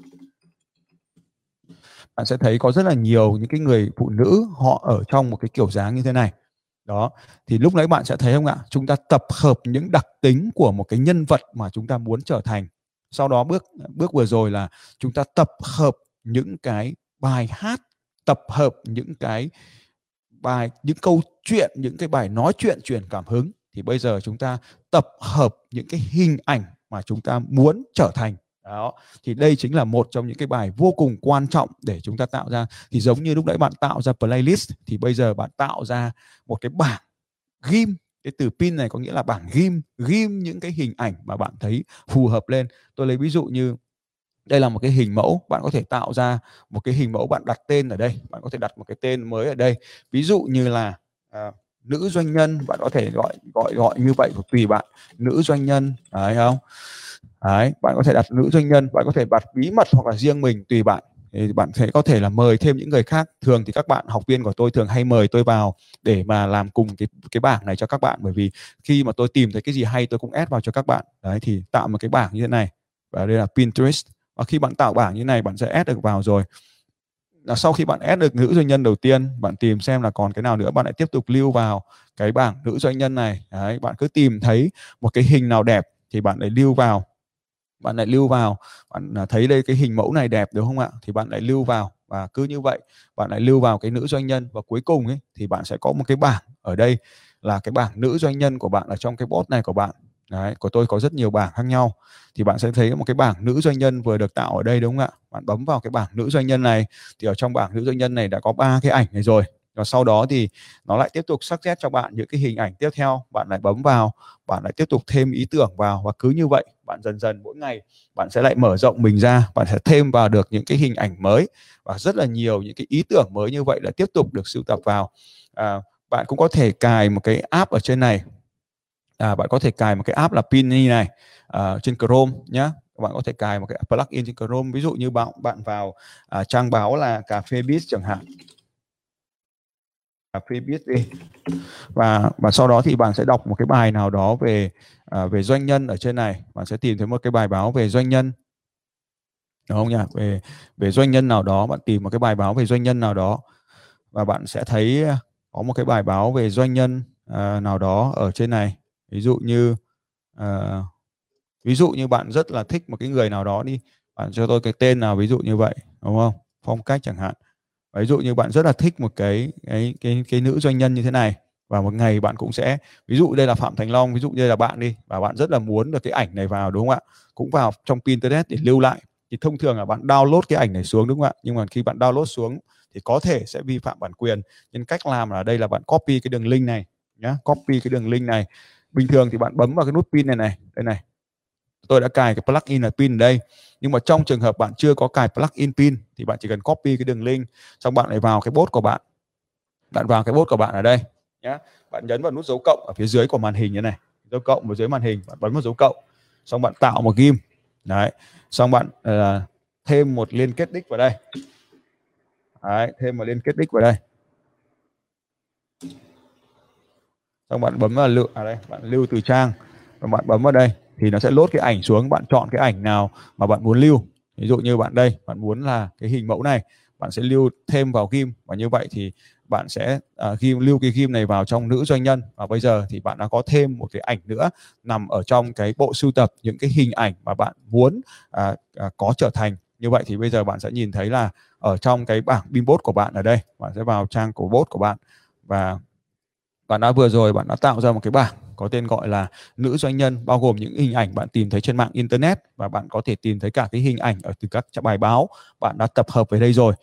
bạn sẽ thấy có rất là nhiều những cái người phụ nữ họ ở trong một cái kiểu dáng như thế này đó, thì lúc đấy bạn sẽ thấy không ạ? Chúng ta tập hợp những đặc tính của một cái nhân vật mà chúng ta muốn trở thành. Sau đó bước bước vừa rồi là chúng ta tập hợp những cái bài hát, tập hợp những cái bài, những câu chuyện, những cái bài nói chuyện truyền cảm hứng. Thì bây giờ chúng ta tập hợp những cái hình ảnh mà chúng ta muốn trở thành đó thì đây chính là một trong những cái bài vô cùng quan trọng để chúng ta tạo ra. Thì giống như lúc nãy bạn tạo ra playlist thì bây giờ bạn tạo ra một cái bảng ghim. Cái từ pin này có nghĩa là bảng ghim ghim những cái hình ảnh mà bạn thấy phù hợp lên. Tôi lấy ví dụ như đây là một cái hình mẫu. Bạn có thể tạo ra một cái hình mẫu bạn đặt tên ở đây. Bạn có thể đặt một cái tên mới ở đây. Ví dụ như là à, nữ doanh nhân bạn có thể gọi gọi gọi như vậy tùy bạn. Nữ doanh nhân đấy không? Đấy, bạn có thể đặt nữ doanh nhân, bạn có thể đặt bí mật hoặc là riêng mình tùy bạn. Thì bạn sẽ có thể là mời thêm những người khác. Thường thì các bạn, học viên của tôi thường hay mời tôi vào để mà làm cùng cái cái bảng này cho các bạn. Bởi vì khi mà tôi tìm thấy cái gì hay, tôi cũng add vào cho các bạn. Đấy, thì tạo một cái bảng như thế này. Và đây là Pinterest. Và khi bạn tạo bảng như này, bạn sẽ add được vào rồi. Là sau khi bạn add được nữ doanh nhân đầu tiên, bạn tìm xem là còn cái nào nữa, bạn lại tiếp tục lưu vào cái bảng nữ doanh nhân này. Đấy, bạn cứ tìm thấy một cái hình nào đẹp thì bạn lại lưu vào bạn lại lưu vào. Bạn à, thấy đây cái hình mẫu này đẹp đúng không ạ? Thì bạn lại lưu vào và cứ như vậy bạn lại lưu vào cái nữ doanh nhân. Và cuối cùng ấy thì bạn sẽ có một cái bảng ở đây là cái bảng nữ doanh nhân của bạn ở trong cái bot này của bạn. Đấy, của tôi có rất nhiều bảng khác nhau. Thì bạn sẽ thấy một cái bảng nữ doanh nhân vừa được tạo ở đây đúng không ạ? Bạn bấm vào cái bảng nữ doanh nhân này. Thì ở trong bảng nữ doanh nhân này đã có ba cái ảnh này rồi. Và sau đó thì nó lại tiếp tục suggest cho bạn những cái hình ảnh tiếp theo. Bạn lại bấm vào bạn lại tiếp tục thêm ý tưởng vào và cứ như vậy bạn dần dần mỗi ngày bạn sẽ lại mở rộng mình ra bạn sẽ thêm vào được những cái hình ảnh mới và rất là nhiều những cái ý tưởng mới như vậy là tiếp tục được sưu tập vào. À, bạn cũng có thể cài một cái app ở trên này. À, bạn có thể cài một cái app là Pini này à, trên Chrome nhé bạn có thể cài một cái plugin trên Chrome ví dụ như bạn bạn vào à, trang báo là cà phê biz chẳng hạn. Cà phê biz đi. Và và sau đó thì bạn sẽ đọc một cái bài nào đó về à, về doanh nhân ở trên này. Bạn sẽ tìm thấy một cái bài báo về doanh nhân. Đúng không nhỉ? Về về doanh nhân nào đó bạn tìm một cái bài báo về doanh nhân nào đó và bạn sẽ thấy à, có một cái bài báo về doanh nhân uh, nào đó ở trên này. Ví dụ như uh, ví dụ như bạn rất là thích một cái người nào đó đi bạn cho tôi cái tên nào ví dụ như vậy đúng không? Phong cách chẳng hạn. Ví dụ như bạn rất là thích một cái cái cái cái nữ doanh nhân như thế này và một ngày bạn cũng sẽ, ví dụ đây là phạm thành long, ví dụ đây là bạn đi, và bạn rất là muốn được cái ảnh này vào, đúng không ạ? Cũng vào trong pinterest để lưu lại. Thì thông thường là bạn download cái ảnh này xuống, đúng không ạ? Nhưng mà khi bạn download xuống thì có thể sẽ vi phạm bản quyền. Nên cách làm là đây là bạn copy cái đường link này, nhá, copy cái đường link này. Bình thường thì bạn bấm vào cái nút pin này này, đây này. Tôi đã cài cái plugin là pin ở đây. Nhưng mà trong trường hợp bạn chưa có cài plugin pin thì bạn chỉ cần copy cái đường link, xong bạn lại vào cái bot của bạn. Bạn vào cái bot của bạn ở đây nhé bạn nhấn vào nút dấu cộng ở phía dưới của màn hình như này. Dấu cộng ở dưới màn hình bạn bấm vào dấu cộng xong bạn tạo một ghim. Đấy xong bạn uh, thêm một liên kết đích vào đây. Đấy, thêm một liên kết đích vào đây. Xong bạn bấm vào lưu à đây bạn lưu từ trang và bạn bấm vào đây thì nó sẽ lốt cái ảnh xuống. Bạn chọn cái ảnh nào mà bạn muốn lưu. Ví dụ như bạn đây bạn muốn là cái hình mẫu này bạn sẽ lưu thêm vào ghim. Và như vậy thì bạn sẽ à, uh, ghim lưu cái ghim này vào trong nữ doanh nhân. Và bây giờ thì bạn đã có thêm một cái ảnh nữa nằm ở trong cái bộ sưu tập những cái hình ảnh mà bạn muốn uh, uh, có trở thành. Như vậy thì bây giờ bạn sẽ nhìn thấy là ở trong cái bảng bimbot của bạn ở đây bạn sẽ vào trang của bot của bạn. Và bạn đã vừa rồi bạn đã tạo ra một cái bảng có tên gọi là nữ doanh nhân bao gồm những hình ảnh bạn tìm thấy trên mạng internet và bạn có thể tìm thấy cả cái hình ảnh ở từ các bài báo bạn đã tập hợp về đây rồi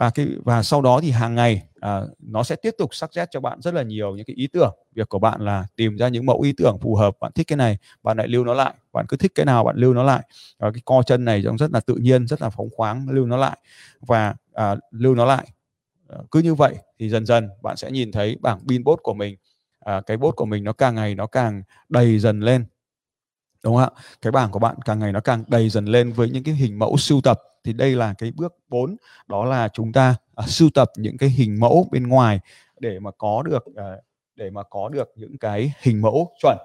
và cái và sau đó thì hàng ngày à, nó sẽ tiếp tục sắc cho bạn rất là nhiều những cái ý tưởng. Việc của bạn là tìm ra những mẫu ý tưởng phù hợp bạn thích cái này bạn lại lưu nó lại. Bạn cứ thích cái nào bạn lưu nó lại. Và cái co chân này trông rất là tự nhiên rất là phóng khoáng lưu nó lại. Và à, lưu nó lại. À, cứ như vậy thì dần dần bạn sẽ nhìn thấy bảng pin bot của mình à, cái bot của mình nó càng ngày nó càng đầy dần lên. Đúng không ạ? Cái bảng của bạn càng ngày nó càng đầy dần lên với những cái hình mẫu sưu tập thì đây là cái bước 4 đó là chúng ta à, sưu tập những cái hình mẫu bên ngoài để mà có được à, để mà có được những cái hình mẫu chuẩn.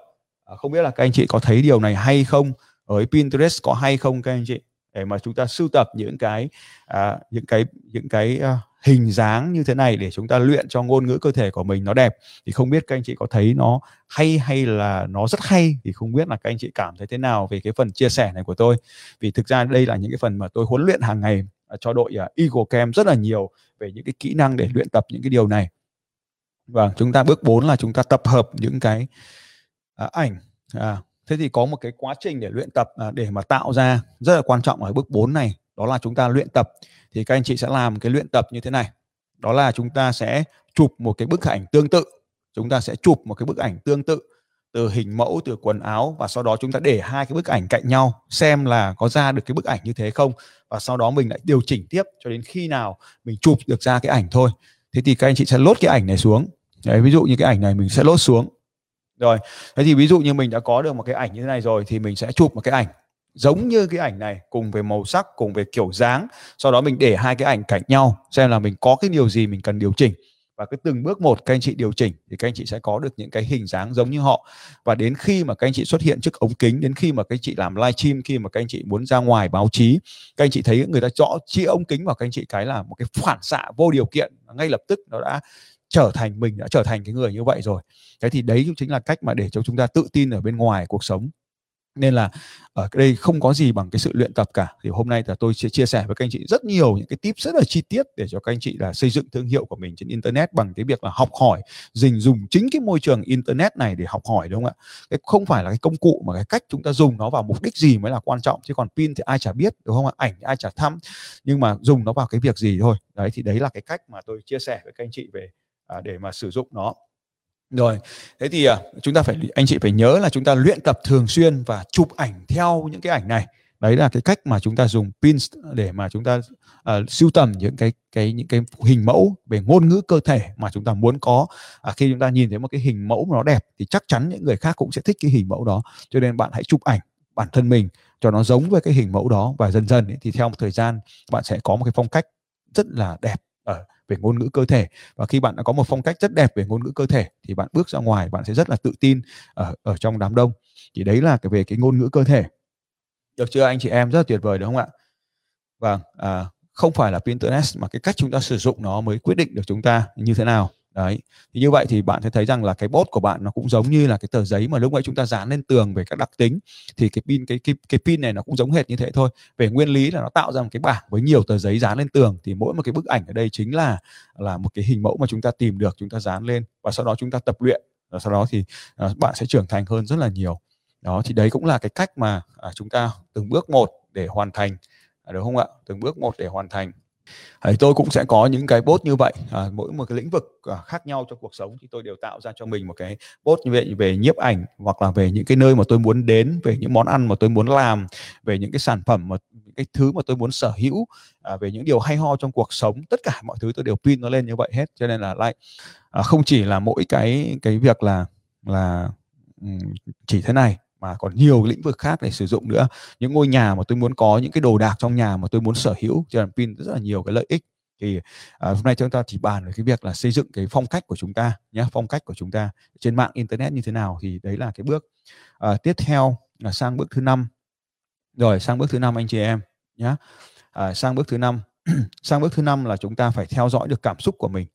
À, không biết là các anh chị có thấy điều này hay không? Ở Pinterest có hay không các anh chị? Để mà chúng ta sưu tập những cái à, những cái những cái uh, hình dáng như thế này để chúng ta luyện cho ngôn ngữ cơ thể của mình nó đẹp. Thì không biết các anh chị có thấy nó hay hay là nó rất hay thì không biết là các anh chị cảm thấy thế nào về cái phần chia sẻ này của tôi. Vì thực ra đây là những cái phần mà tôi huấn luyện hàng ngày à, cho đội à, Eagle Camp rất là nhiều về những cái kỹ năng để luyện tập những cái điều này. Và chúng ta bước 4 là chúng ta tập hợp những cái à, ảnh à, thế thì có một cái quá trình để luyện tập à, để mà tạo ra rất là quan trọng ở bước 4 này đó là chúng ta luyện tập. Thì các anh chị sẽ làm cái luyện tập như thế này. Đó là chúng ta sẽ chụp một cái bức ảnh tương tự. Chúng ta sẽ chụp một cái bức ảnh tương tự từ hình mẫu từ quần áo và sau đó chúng ta để hai cái bức ảnh cạnh nhau xem là có ra được cái bức ảnh như thế không. Và sau đó mình lại điều chỉnh tiếp cho đến khi nào mình chụp được ra cái ảnh thôi. Thế thì các anh chị sẽ lốt cái ảnh này xuống. Đấy, ví dụ như cái ảnh này mình sẽ lốt xuống. Rồi thế thì ví dụ như mình đã có được một cái ảnh như thế này rồi thì mình sẽ chụp một cái ảnh giống như cái ảnh này, cùng về màu sắc, cùng về kiểu dáng. Sau đó mình để hai cái ảnh cạnh nhau, xem là mình có cái điều gì mình cần điều chỉnh. Và cứ từng bước một các anh chị điều chỉnh thì các anh chị sẽ có được những cái hình dáng giống như họ. Và đến khi mà các anh chị xuất hiện trước ống kính, đến khi mà các anh chị làm live stream, khi mà các anh chị muốn ra ngoài báo chí, các anh chị thấy người ta rõ chia ống kính vào các anh chị cái là một cái phản xạ vô điều kiện. Ngay lập tức nó đã trở thành mình, đã trở thành cái người như vậy rồi. Thế thì đấy chính là cách mà để cho chúng ta tự tin ở bên ngoài cuộc sống nên là ở đây không có gì bằng cái sự luyện tập cả. Thì hôm nay là tôi sẽ chia sẻ với các anh chị rất nhiều những cái tip rất là chi tiết để cho các anh chị là xây dựng thương hiệu của mình trên internet bằng cái việc là học hỏi dình dùng chính cái môi trường internet này để học hỏi đúng không ạ? Cái không phải là cái công cụ mà cái cách chúng ta dùng nó vào mục đích gì mới là quan trọng chứ còn pin thì ai chả biết đúng không ạ? Ảnh thì ai chả thăm nhưng mà dùng nó vào cái việc gì thôi. Đấy thì đấy là cái cách mà tôi chia sẻ với các anh chị về à, để mà sử dụng nó rồi, thế thì à, chúng ta phải anh chị phải nhớ là chúng ta luyện tập thường xuyên và chụp ảnh theo những cái ảnh này. Đấy là cái cách mà chúng ta dùng pins để mà chúng ta uh, sưu tầm những cái cái những cái hình mẫu về ngôn ngữ cơ thể mà chúng ta muốn có. À, khi chúng ta nhìn thấy một cái hình mẫu mà nó đẹp thì chắc chắn những người khác cũng sẽ thích cái hình mẫu đó. Cho nên bạn hãy chụp ảnh bản thân mình cho nó giống với cái hình mẫu đó và dần dần ấy, thì theo một thời gian bạn sẽ có một cái phong cách rất là đẹp ở về ngôn ngữ cơ thể. Và khi bạn đã có một phong cách rất đẹp về ngôn ngữ cơ thể thì bạn bước ra ngoài bạn sẽ rất là tự tin ở ở trong đám đông. Thì đấy là cái về cái ngôn ngữ cơ thể. Được chưa anh chị em? Rất là tuyệt vời đúng không ạ? Vâng à, không phải là Pinterest mà cái cách chúng ta sử dụng nó mới quyết định được chúng ta như thế nào đấy thì như vậy thì bạn sẽ thấy rằng là cái bot của bạn nó cũng giống như là cái tờ giấy mà lúc nãy chúng ta dán lên tường về các đặc tính thì cái pin cái cái cái pin này nó cũng giống hệt như thế thôi. Về nguyên lý là nó tạo ra một cái bảng với nhiều tờ giấy dán lên tường thì mỗi một cái bức ảnh ở đây chính là là một cái hình mẫu mà chúng ta tìm được chúng ta dán lên và sau đó chúng ta tập luyện và sau đó thì uh, bạn sẽ trưởng thành hơn rất là nhiều. Đó thì đấy cũng là cái cách mà uh, chúng ta từng bước một để hoàn thành. À, Đúng không ạ? Từng bước một để hoàn thành thì tôi cũng sẽ có những cái bốt như vậy. À, mỗi một cái lĩnh vực à, khác nhau trong cuộc sống thì tôi đều tạo ra cho mình một cái bốt như vậy về nhiếp ảnh hoặc là về những cái nơi mà tôi muốn đến về những món ăn mà tôi muốn làm về những cái sản phẩm mà cái thứ mà tôi muốn sở hữu à, về những điều hay ho trong cuộc sống. Tất cả mọi thứ tôi đều pin nó lên như vậy hết. Cho nên là lại à, không chỉ là mỗi cái cái việc là là chỉ thế này mà còn nhiều lĩnh vực khác để sử dụng nữa. Những ngôi nhà mà tôi muốn có những cái đồ đạc trong nhà mà tôi muốn sở hữu cho nên pin rất là nhiều cái lợi ích. Thì à, hôm nay chúng ta chỉ bàn về cái việc là xây dựng cái phong cách của chúng ta nhé phong cách của chúng ta trên mạng internet như thế nào thì đấy là cái bước. À, tiếp theo là sang bước thứ năm. Rồi sang bước thứ năm anh chị em nhé à, sang bước thứ năm. [clears throat] Sang bước thứ năm là chúng ta phải theo dõi được cảm xúc của mình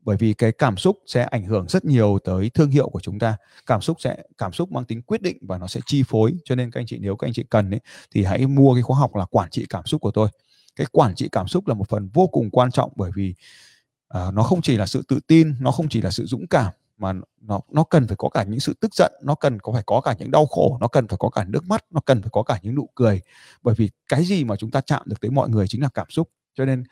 bởi vì cái cảm xúc sẽ ảnh hưởng rất nhiều tới thương hiệu của chúng ta. Cảm xúc sẽ cảm xúc mang tính quyết định và nó sẽ chi phối. Cho nên các anh chị nếu các anh chị cần ấy, thì hãy mua cái khóa học là quản trị cảm xúc của tôi. Cái quản trị cảm xúc là một phần vô cùng quan trọng bởi vì uh, nó không chỉ là sự tự tin nó không chỉ là sự dũng cảm mà nó nó cần phải có cả những sự tức giận nó cần có phải có cả những đau khổ nó cần phải có cả nước mắt nó cần phải có cả những nụ cười. Bởi vì cái gì mà chúng ta chạm được tới mọi người chính là cảm xúc. Cho nên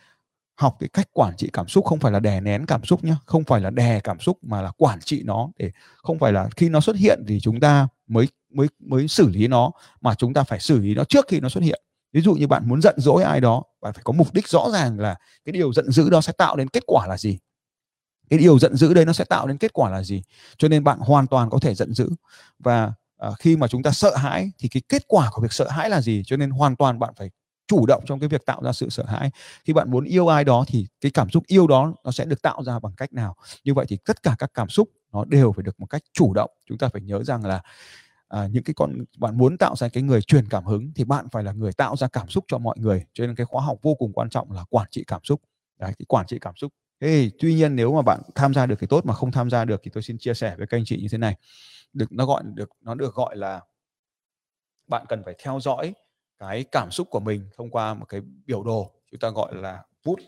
học cái cách quản trị cảm xúc không phải là đè nén cảm xúc nhé không phải là đè cảm xúc mà là quản trị nó để không phải là khi nó xuất hiện thì chúng ta mới mới mới xử lý nó mà chúng ta phải xử lý nó trước khi nó xuất hiện. Ví dụ như bạn muốn giận dỗi ai đó bạn phải có mục đích rõ ràng là cái điều giận dữ đó sẽ tạo đến kết quả là gì. Cái điều giận dữ đấy nó sẽ tạo đến kết quả là gì. Cho nên bạn hoàn toàn có thể giận dữ và à, khi mà chúng ta sợ hãi thì cái kết quả của việc sợ hãi là gì? Cho nên hoàn toàn bạn phải chủ động trong cái việc tạo ra sự sợ hãi. Khi bạn muốn yêu ai đó thì cái cảm xúc yêu đó nó sẽ được tạo ra bằng cách nào? Như vậy thì tất cả các cảm xúc nó đều phải được một cách chủ động. Chúng ta phải nhớ rằng là à, những cái con bạn muốn tạo ra cái người truyền cảm hứng thì bạn phải là người tạo ra cảm xúc cho mọi người. Cho nên cái khóa học vô cùng quan trọng là quản trị cảm xúc. Đấy, cái quản trị cảm xúc. Hey, tuy nhiên nếu mà bạn tham gia được thì tốt mà không tham gia được thì tôi xin chia sẻ với các anh chị như thế này. Được nó gọi được nó được gọi là bạn cần phải theo dõi cái cảm xúc của mình thông qua một cái biểu đồ chúng ta gọi là put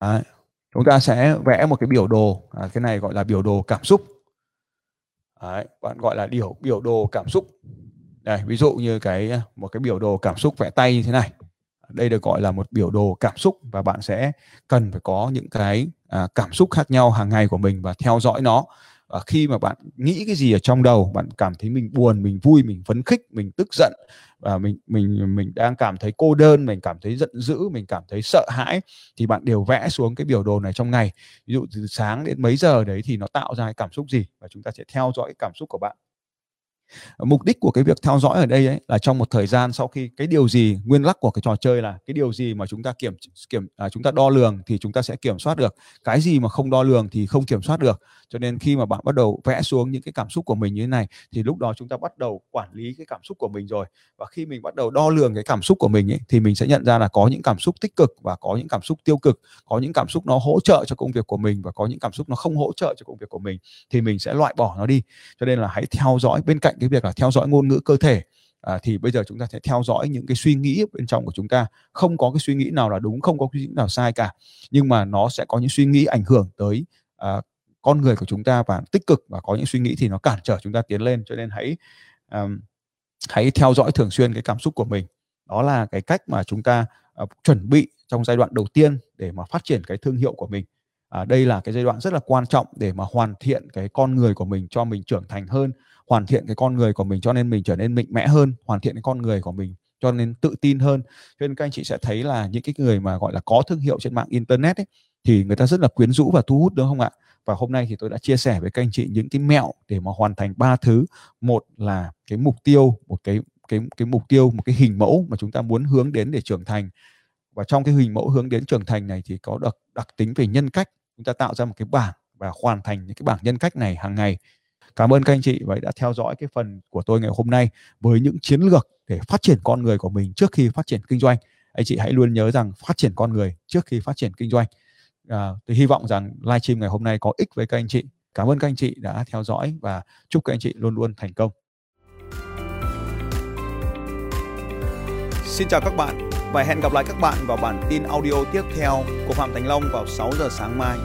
Đấy. chúng ta sẽ vẽ một cái biểu đồ à, cái này gọi là biểu đồ cảm xúc. Đấy, bạn gọi là biểu biểu đồ cảm xúc. Đây ví dụ như cái à, một cái biểu đồ cảm xúc vẽ tay như thế này. Đây được gọi là một biểu đồ cảm xúc và bạn sẽ cần phải có những cái à, cảm xúc khác nhau hàng ngày của mình và theo dõi nó và khi mà bạn nghĩ cái gì ở trong đầu, bạn cảm thấy mình buồn, mình vui, mình phấn khích, mình tức giận, và mình mình mình đang cảm thấy cô đơn, mình cảm thấy giận dữ, mình cảm thấy sợ hãi, thì bạn đều vẽ xuống cái biểu đồ này trong ngày. Ví dụ từ sáng đến mấy giờ đấy thì nó tạo ra cái cảm xúc gì? Và chúng ta sẽ theo dõi cảm xúc của bạn mục đích của cái việc theo dõi ở đây ấy là trong một thời gian sau khi cái điều gì nguyên lắc của cái trò chơi là cái điều gì mà chúng ta kiểm kiểm à, chúng ta đo lường thì chúng ta sẽ kiểm soát được. Cái gì mà không đo lường thì không kiểm soát được. Cho nên khi mà bạn bắt đầu vẽ xuống những cái cảm xúc của mình như thế này thì lúc đó chúng ta bắt đầu quản lý cái cảm xúc của mình rồi. Và khi mình bắt đầu đo lường cái cảm xúc của mình ấy, thì mình sẽ nhận ra là có những cảm xúc tích cực và có những cảm xúc tiêu cực. Có những cảm xúc nó hỗ trợ cho công việc của mình và có những cảm xúc nó không hỗ trợ cho công việc của mình thì mình sẽ loại bỏ nó đi. Cho nên là hãy theo dõi bên cạnh cái việc là theo dõi ngôn ngữ cơ thể à, thì bây giờ chúng ta sẽ theo dõi những cái suy nghĩ bên trong của chúng ta. Không có cái suy nghĩ nào là đúng không có cái suy nghĩ nào sai cả. Nhưng mà nó sẽ có những suy nghĩ ảnh hưởng tới à, con người của chúng ta và tích cực và có những suy nghĩ thì nó cản trở chúng ta tiến lên. Cho nên hãy um, hãy theo dõi thường xuyên cái cảm xúc của mình. Đó là cái cách mà chúng ta uh, chuẩn bị trong giai đoạn đầu tiên để mà phát triển cái thương hiệu của mình. À, đây là cái giai đoạn rất là quan trọng để mà hoàn thiện cái con người của mình cho mình trưởng thành hơn hoàn thiện cái con người của mình cho nên mình trở nên mạnh mẽ hơn hoàn thiện cái con người của mình cho nên tự tin hơn. Cho nên các anh chị sẽ thấy là những cái người mà gọi là có thương hiệu trên mạng internet ấy, thì người ta rất là quyến rũ và thu hút đúng không ạ? Và hôm nay thì tôi đã chia sẻ với các anh chị những cái mẹo để mà hoàn thành ba thứ. Một là cái mục tiêu một cái cái cái mục tiêu một cái hình mẫu mà chúng ta muốn hướng đến để trưởng thành. Và trong cái hình mẫu hướng đến trưởng thành này thì có đặc đặc tính về nhân cách. Chúng ta tạo ra một cái bảng và hoàn thành những cái bảng nhân cách này hàng ngày cảm ơn các anh chị và đã theo dõi cái phần của tôi ngày hôm nay với những chiến lược để phát triển con người của mình trước khi phát triển kinh doanh. Anh chị hãy luôn nhớ rằng phát triển con người trước khi phát triển kinh doanh. À, tôi hy vọng rằng livestream ngày hôm nay có ích với các anh chị. Cảm ơn các anh chị đã theo dõi và chúc các anh chị luôn luôn thành công.
Xin chào các bạn và hẹn gặp lại các bạn vào bản tin audio tiếp theo của Phạm Thành Long vào 6 giờ sáng mai.